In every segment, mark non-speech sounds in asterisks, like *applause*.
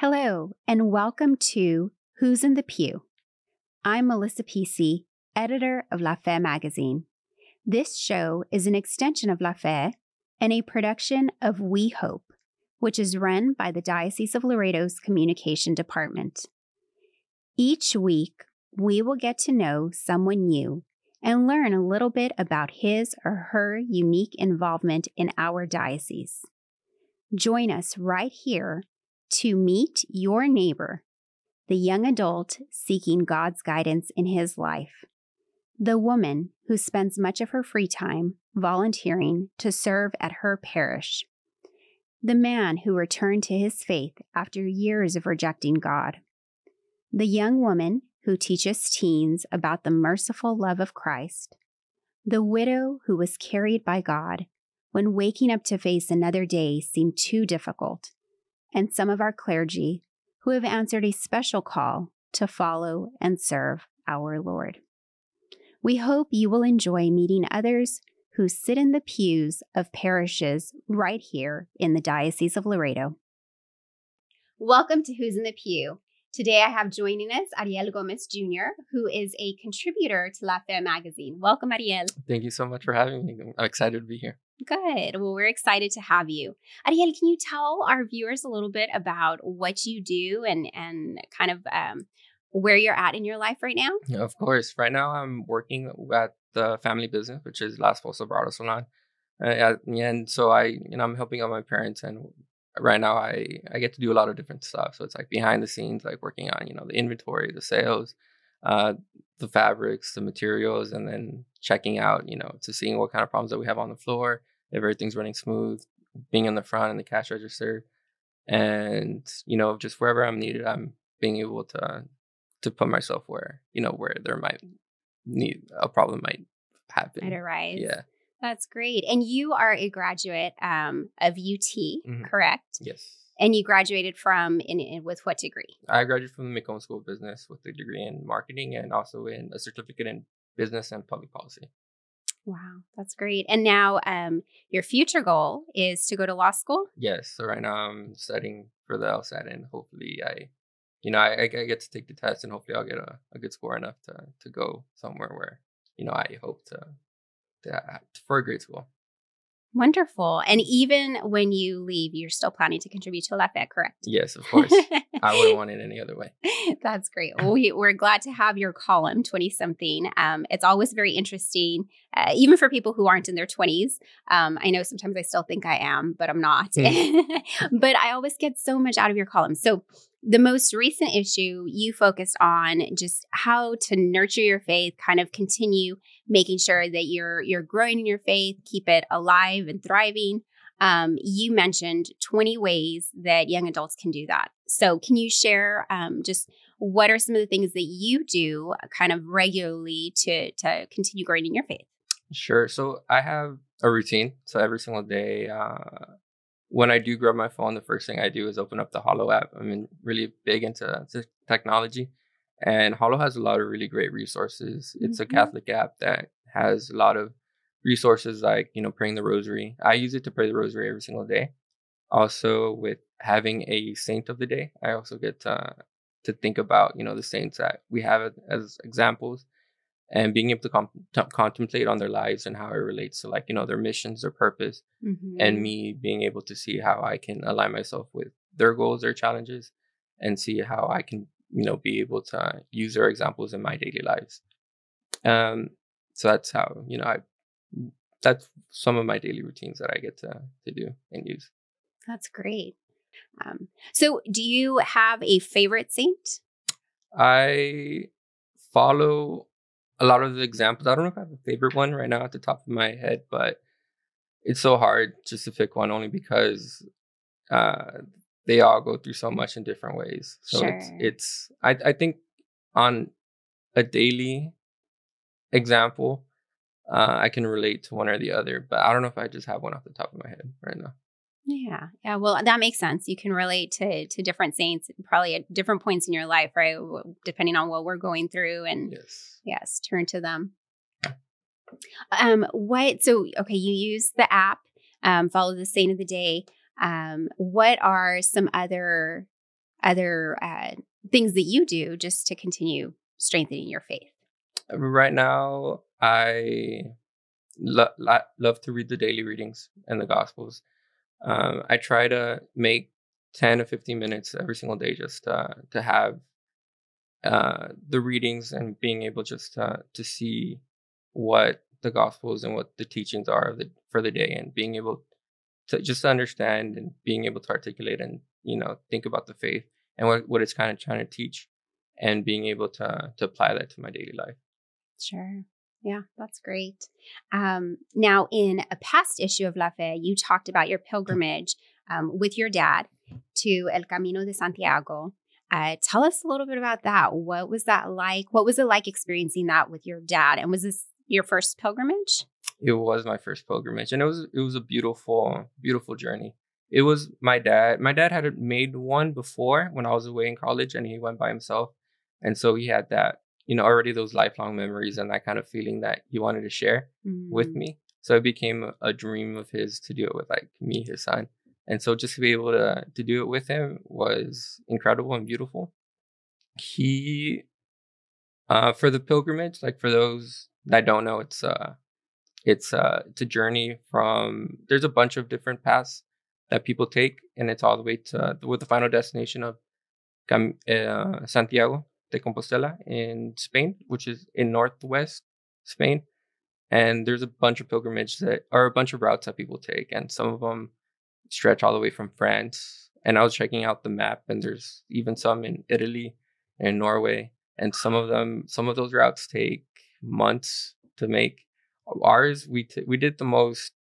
Hello, and welcome to Who's in the Pew. I'm Melissa Pesey, editor of La Fe magazine. This show is an extension of La Fe and a production of We Hope, which is run by the Diocese of Laredo's Communication Department. Each week, we will get to know someone new and learn a little bit about his or her unique involvement in our diocese. Join us right here to meet your neighbor, the young adult seeking God's guidance in his life, the woman who spends much of her free time volunteering to serve at her parish, the man who returned to his faith after years of rejecting God, the young woman who teaches teens about the merciful love of Christ, the widow who was carried by God when waking up to face another day seemed too difficult, and some of our clergy who have answered a special call to follow and serve our Lord. We hope you will enjoy meeting others who sit in the pews of parishes right here in the Diocese of Laredo. Welcome to Who's in the Pew. Today I have joining us Ariel Gomez Jr., who is a contributor to La Fe magazine. Welcome, Ariel. Thank you so much for having me. I'm excited to be here. Good. Well, we're excited to have you. Ariel, can you tell our viewers a little bit about what you do and, and kind of um, where you're at in your life right now? Of course. Right now, I'm working at the family business, which is Las Esposo Bridal Salon. Uh, and so I, you know, I'm helping out my parents and right now I I get to do a lot of different stuff. So it's like behind the scenes, like working on you know the inventory, the sales, uh, the fabrics, the materials, and then checking out you know to seeing what kind of problems that we have on the floor, if everything's running smooth, being in the front and the cash register, and you know just wherever I'm needed, I'm being able to to put myself where you know where there might need a problem might happen. Might arise. Yeah. That's great. And you are a graduate um, of UT, mm-hmm. correct? Yes. And you graduated from in, in, with what degree? I graduated from the McCombs School of Business with a degree in marketing and also in a certificate in business and public policy. Wow, that's great. And now, um, your future goal is to go to law school. Yes. So right now I'm studying for the LSAT, and hopefully I, you know, I, I get to take the test, and hopefully I'll get a, a good score enough to to go somewhere where you know I hope to to, for a grade school. Wonderful. And even when you leave, you're still planning to contribute to La Fe, correct? Yes, of course. *laughs* I wouldn't want it any other way. That's great. We, are glad to have your column, 20 something. Um, it's always very interesting, uh, even for people who aren't in their 20s. Um, I know sometimes I still think I am, but I'm not. Mm. *laughs* but I always get so much out of your column. So the most recent issue, you focused on just how to nurture your faith, kind of continue making sure that you're you're growing in your faith, keep it alive and thriving. Um, you mentioned 20 ways that young adults can do that. So, can you share um, just what are some of the things that you do kind of regularly to to continue growing in your faith? Sure. So, I have a routine. So, every single day, uh, when I do grab my phone, the first thing I do is open up the Hallow app. I'm in really big into technology, and Hallow has a lot of really great resources. It's mm-hmm. a Catholic app that has a lot of resources like you know praying the Rosary. I use it to pray the Rosary every single day. Also, with having a saint of the day, I also get to to think about you know the saints that we have as examples and being able to, com- to, contemplate on their lives and how it relates to like you know their missions their purpose mm-hmm. and me being able to see how i can align myself with their goals their challenges and see how i can you know be able to use their examples in my daily lives. Um so that's how you know i that's some of my daily routines that i get to to do and use. That's great. Um so do you have a favorite saint? I follow a lot of the examples. I don't know if I have a favorite one right now at the top of my head, but it's so hard just to pick one only because uh, they all go through so much in different ways. So sure. it's it's I I think on a daily example, uh, I can relate to one or the other, but I don't know if I just have one off the top of my head right now. Yeah. Yeah. Well, that makes sense. You can relate to to different saints probably at different points in your life, right? Depending on what we're going through and yes, yes turn to them. Um, what so okay, you use the app, um, follow the saint of the day. Um, what are some other other uh, things that you do just to continue strengthening your faith? Right now, I lo- lo- love to read the daily readings and the Gospels. Um, I try to make 10 to 15 minutes every single day just uh, to have uh, the readings and being able just to, to see what the Gospels and what the teachings are the, for the day and being able to just understand and being able to articulate and, you know, think about the faith and what, what it's kind of trying to teach and being able to, to apply that to my daily life. Sure. Yeah, that's great. Um, now, in a past issue of La Fe, you talked about your pilgrimage um, with your dad to El Camino de Santiago. Uh, tell us a little bit about that. What was that like? What was it like experiencing that with your dad? And was this your first pilgrimage? It was my first pilgrimage, and it was it was a beautiful, beautiful journey. It was my dad. My dad had made one before when I was away in college, and he went by himself, and so he had that you know already those lifelong memories and that kind of feeling that he wanted to share mm. with me. So it became a, a, dream of his to do it with like me his son. And so just to be able to to do it with him was incredible and beautiful. He uh for the pilgrimage like for those that don't know it's uh it's uh it's a journey from there's a bunch of different paths that people take and it's all the way to with the final destination of uh, Santiago de Compostela in Spain, which is in northwest Spain. And there's a bunch of pilgrimages that are a bunch of routes that people take, and some of them stretch all the way from France. And I was checking out the map, and there's even some in Italy and Norway. And some of them, some of those routes take months to make. Ours, we t- we did the most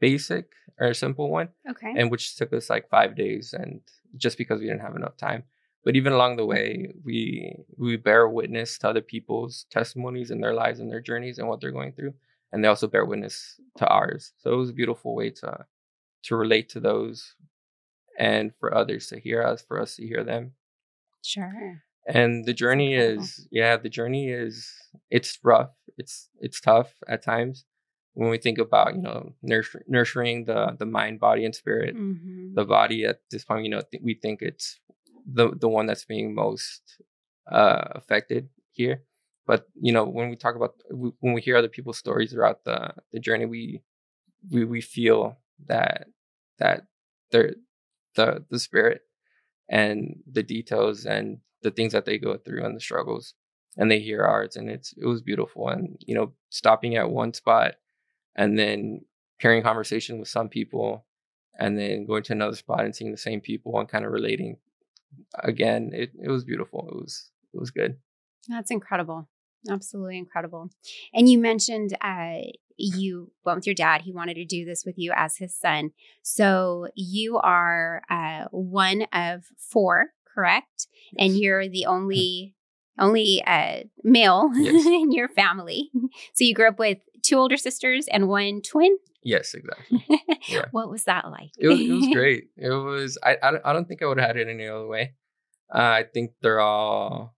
basic or simple one, okay, and which took us like five days, and just because we didn't have enough time but even along the way we we bear witness to other people's testimonies and their lives and their journeys and what they're going through and they also bear witness to ours. So it was a beautiful way to to relate to those and for others to hear us for us to hear them. Sure. And the journey is yeah the journey is it's rough. It's it's tough at times when we think about you know nurturing, nurturing the the mind body and spirit. Mm-hmm. the body at this point you know th- we think it's the the one that's being most uh, affected here. But you know, when we talk about when we hear other people's stories throughout the the journey, we we we feel that that the the the spirit and the details and the things that they go through and the struggles and they hear ours and it's it was beautiful and you know stopping at one spot and then carrying conversation with some people and then going to another spot and seeing the same people and kind of relating again, it, it was beautiful. It was it was good. That's incredible. Absolutely incredible. And you mentioned uh, you went with your dad. He wanted to do this with you as his son. So you are uh, one of four, correct? Yes. And you're the only only uh, male *laughs* yes. in your family. So you grew up with two older sisters and one twin. Yes, exactly. *laughs* Yeah. what was that like? It was, it was *laughs* great. It was. I, I, I don't think I would have had it any other way. Uh, I think they're all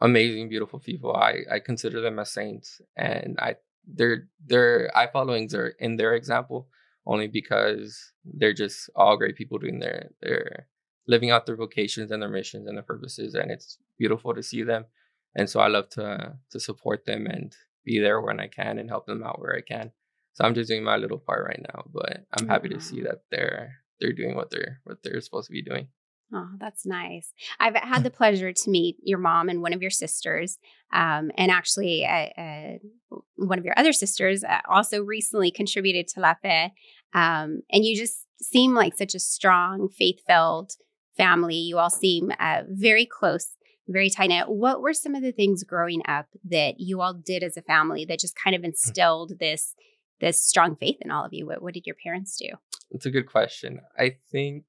amazing, beautiful people. I, I consider them as saints, and I their their I followings are in their example only because they're just all great people doing their their living out their vocations and their missions and their purposes, and it's beautiful to see them. And so I love to to support them and be there when I can and help them out where I can. So I'm just doing my little part right now, but I'm happy to see that they're they're doing what they're what they're supposed to be doing. Oh, that's nice. I've had *laughs* the pleasure to meet your mom and one of your sisters, um, and actually, uh, uh, one of your other sisters uh, also recently contributed to La Fe. Um, and you just seem like such a strong, faith-filled family. You all seem uh, very close very tight knit. What were some of the things growing up that you all did as a family that just kind of hmm. instilled this this strong faith in all of you? What, what did your parents do? It's a good question. I think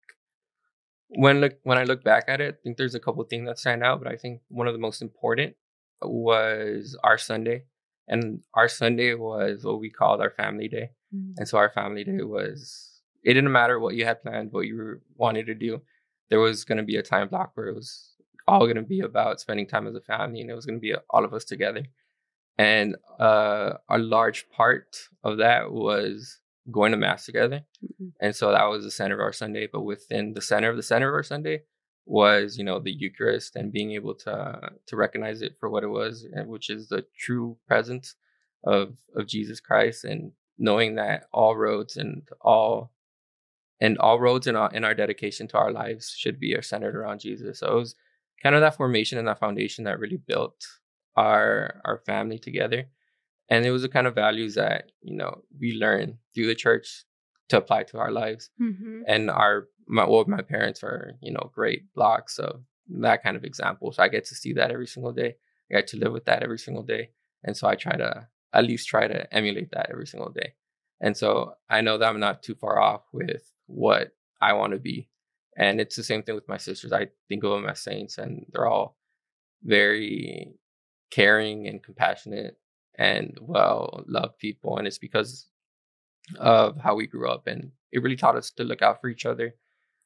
when look when I look back at it, I think there's a couple things that stand out, but I think one of the most important was our Sunday. And our Sunday was what we called our family day. Mm-hmm. And so our family day was it didn't matter what you had planned, what you wanted to do. There was going to be a time block where it was all going to be about spending time as a family and it was going to be all of us together and uh, a large part of that was going to mass together mm-hmm. and so that was the center of our sunday but within the center of the center of our sunday was you know the Eucharist and being able to to recognize it for what it was, which is the true presence of of Jesus Christ, and knowing that all roads and all and all roads in our in our dedication to our lives should be centered around Jesus. So it was kind of that formation and that foundation that really built our our family together. And it was the kind of values that, you know, we learn through the church to apply to our lives. Mm-hmm. And our my well, my parents are, you know, great blocks of that kind of example. So I get to see that every single day. I get to live with that every single day. And so I try to at least try to emulate that every single day. And so I know that I'm not too far off with what I want to be. And it's the same thing with my sisters. I think of them as saints, and they're all very caring and compassionate and well loved people. And it's because of how we grew up. And it really taught us to look out for each other,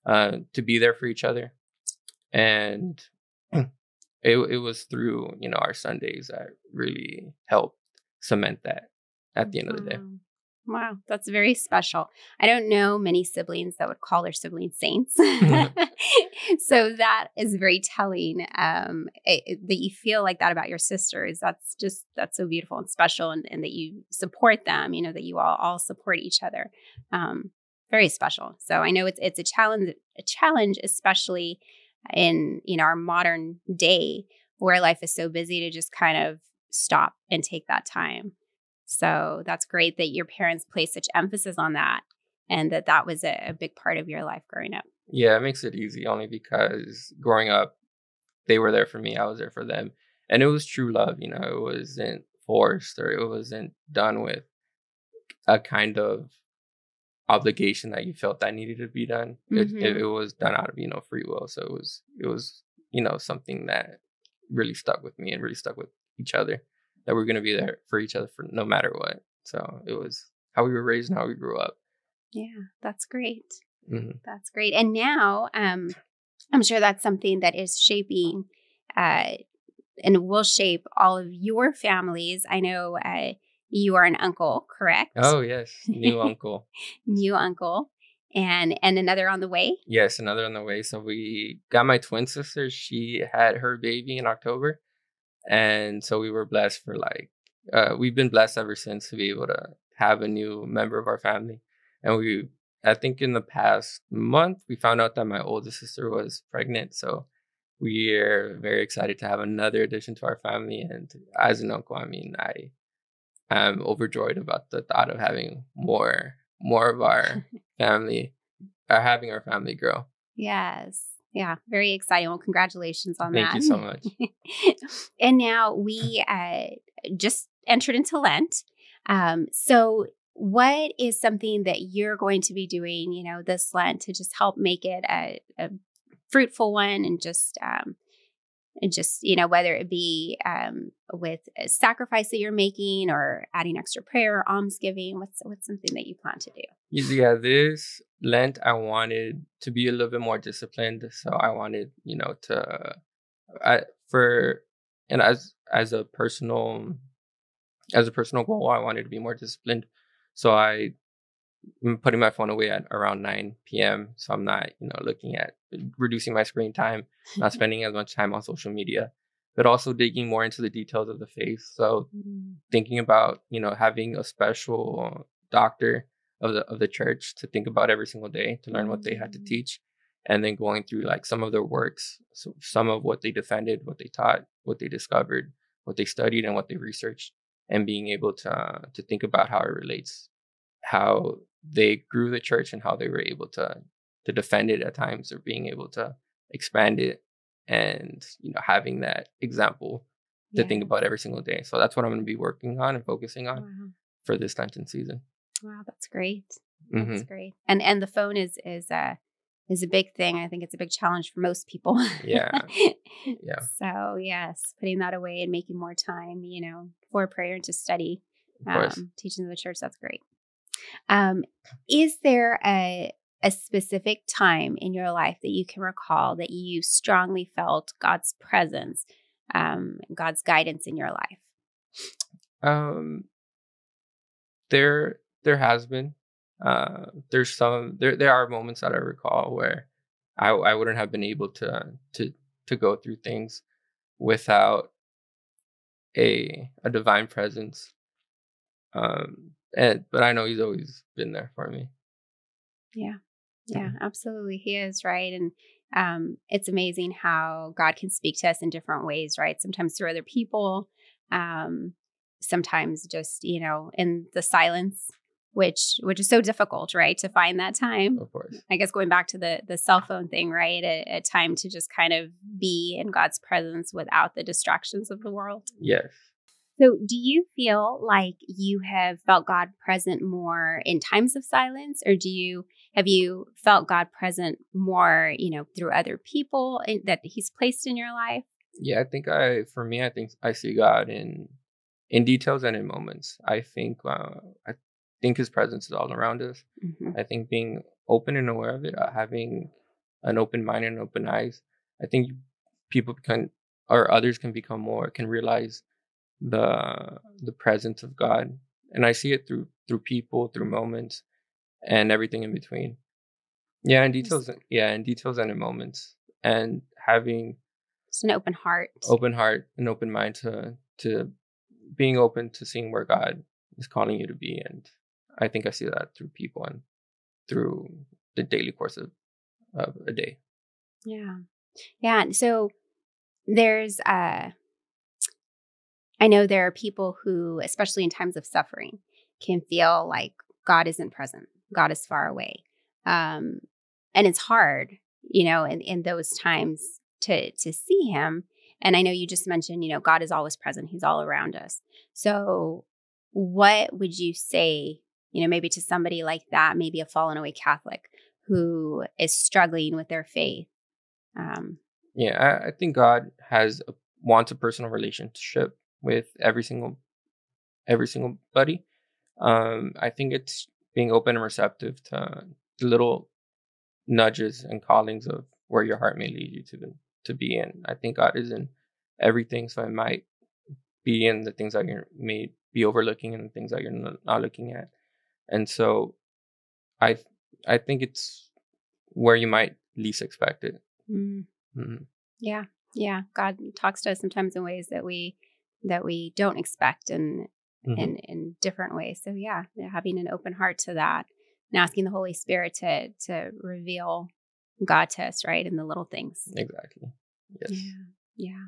uh, to be there for each other. And *clears throat* it, it was through, you know, our Sundays that really helped cement that at the end of the day. Wow, that's very special. I don't know many siblings that would call their siblings saints. *laughs* *laughs* so that is very telling um, it, it, that you feel like that about your sisters. That's just, that's so beautiful and special, and, and that you support them, you know, that you all, all support each other. Um, very special. So I know it's, it's a challenge, a challenge, especially in, you know, our modern day where life is so busy to just kind of stop and take that time. So that's great that your parents placed such emphasis on that and that that was a, a big part of your life growing up. Yeah, it makes it easy only because growing up, they were there for me, I was there for them. And it was true love, you know, it wasn't forced or it wasn't done with a kind of obligation that you felt that needed to be done. Mm-hmm. It, it, was done out of, you know, free will. So it was, it was, you know, something that really stuck with me and really stuck with each other that we're going to be there for each other for no matter what. So it was how we were raised and how we grew up. Yeah, that's great. Mm-hmm. That's great. And now, um, I'm sure that's something that is shaping uh, and will shape all of your families. I know uh, you are an uncle, correct? Oh yes, new uncle. *laughs* new uncle, and and another on the way. Yes, another on the way. So we got my twin sister. She had her baby in October, and so we were blessed for like uh, we've been blessed ever since to be able to have a new member of our family. And we i think in the past month we found out that my oldest sister was pregnant. So we are very excited to have another addition to our family. And as an uncle i mean i am overjoyed about the thought of having more more of our *laughs* family or uh, having our family grow. Yes yeah, very exciting. Well, congratulations on Thank that. Thank you so much. *laughs* and now we uh, just entered into Lent. Um, so, what is something that you're going to be doing, you know, this Lent to just help make it a, a fruitful one and just um, and just you know whether it be um, with a sacrifice that you're making or adding extra prayer or almsgiving what's what's something that you plan to do? Yeah this lent i wanted to be a little bit more disciplined so i wanted you know to I, for and as as a personal as a personal goal i wanted to be more disciplined. So i I'm putting my phone away at around 9 p.m. So I'm not, you know, looking at reducing my screen time, not *laughs* spending as much time on social media, but also digging more into the details of the faith. So mm. thinking about, you know, having a special doctor of the of the church to think about every single day to learn what they had to mm. teach and then going through like some of their works, so some of what they defended, what they taught, what they discovered, what they studied and what they researched and being able to uh, to think about how it relates how they grew the church and how they were able to to defend it at times or being able to expand it and you know having that example to yeah. think about every single day. So that's what i'm going to be working on and focusing on wow. for this lenten season. Wow that's great. That's mm-hmm. great. And and the phone is is uh is a big thing. I think it's a big challenge for most people. Yeah. *laughs* Yeah. So yes putting that away and making more time you know for prayer and to study um, teaching the church that's great um, is there a a specific time in your life that you can recall that you strongly felt God's presence, um, God's guidance in your life? Um, there, there has been. Uh, there's some. There, there are moments that I recall where I I wouldn't have been able to to to go through things without a a divine presence. Um, and but I know He's always been there for me. Yeah, yeah, absolutely, He is right, and um, it's amazing how God can speak to us in different ways, right? Sometimes through other people, um, sometimes just you know in the silence which which is so difficult right to find that time Of course. i guess going back to the the cell phone thing right a, a time to just kind of be in god's presence without the distractions of the world Yes. So do you feel like you have felt god present more in times of silence or do you have you felt god present more you know through other people in, that he's placed in your life Yeah, I think I for me I think I see God in in details and in moments. I think uh, I think His presence is all around us. Mhm. I think being open and aware of it, uh, having an open mind and open eyes. I think people can or others can become more can realize the the presence of God, and I see it through through people, through moments, and everything in between. Yeah, in details. Yeah, in details and in moments, and having just an open heart open heart and open mind to to being open to seeing where God is calling you to be and I think I see that through people and through the daily course of, of a day. Yeah. Yeah. and So there's uh I know there are people who, especially in times of suffering, can feel like God isn't present. God is far away. Um and it's hard, you know, in, in those times to to see him. And I know you just mentioned, you know, God is always present. He's all around us. So what would you say, you know, maybe to somebody like that, maybe a fallen away Catholic who is struggling with their faith? Um, Yeah, I, I think God has a, wants a personal relationship with every single every single buddy. Um, I think it's being open and receptive to little nudges and callings of where your heart may lead you to to be in. I think God is in everything, so it might be in the things that you may be overlooking and the things that you're not looking at. And so, I I think it's where you might least expect it. mm, Mhm. yeah, yeah. God talks to us sometimes in ways that we that we don't expect, and Mhm. in in different ways. So yeah, having an open heart to that, and asking the Holy Spirit to to reveal God to us, right, in the little things. Exactly. Yes. Yeah. Yeah.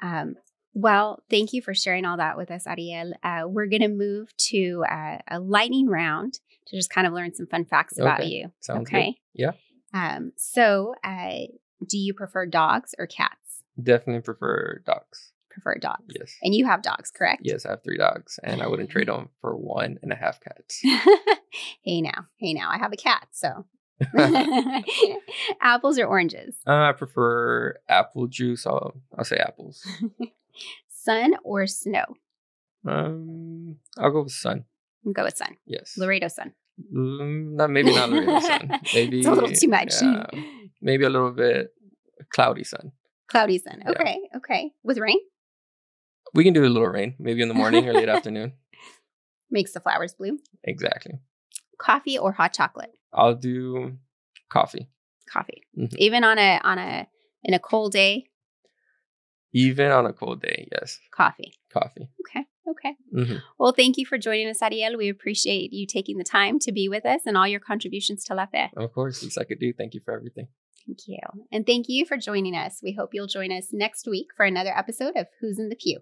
Um, well, thank you for sharing all that with us, Ariel. Uh, we're going to move to uh, a lightning round to just kind of learn some fun facts about Okay. you. Sounds good. okay. Yeah. Um, so, uh, do you prefer dogs or cats? Definitely prefer dogs. Prefer dogs. Yes. And you have dogs, correct? Yes, I have three dogs, and I wouldn't trade *laughs* them for one and a half cats. *laughs* hey now, hey now, I have a cat, so *laughs* apples or oranges, Uh, I prefer apple juice. I'll I'll say apples. sun or snow. Um, I'll go with sun. We'll go with sun. Yes. Laredo sun. Mm, not maybe not Laredo sun. Maybe it's a little too much. yeah, maybe a little bit cloudy sun. Cloudy sun. Yeah. Okay, okay. With rain We can do a little rain, maybe in the morning or late *laughs* afternoon. makes the flowers bloom. Exactly. Coffee or hot chocolate. I'll do coffee, Coffee. Mhm. Even on a on a in a cold day, even on a cold day. Yes, coffee. coffee. Okay. Okay. hmm Well, thank you for joining us, Ariel. We appreciate you taking the time to be with us and all your contributions to La Fe. Of course, least I could do. Thank you for everything. Thank you. And thank you for joining us. We hope you'll join us next week for another episode of Who's in the Pew.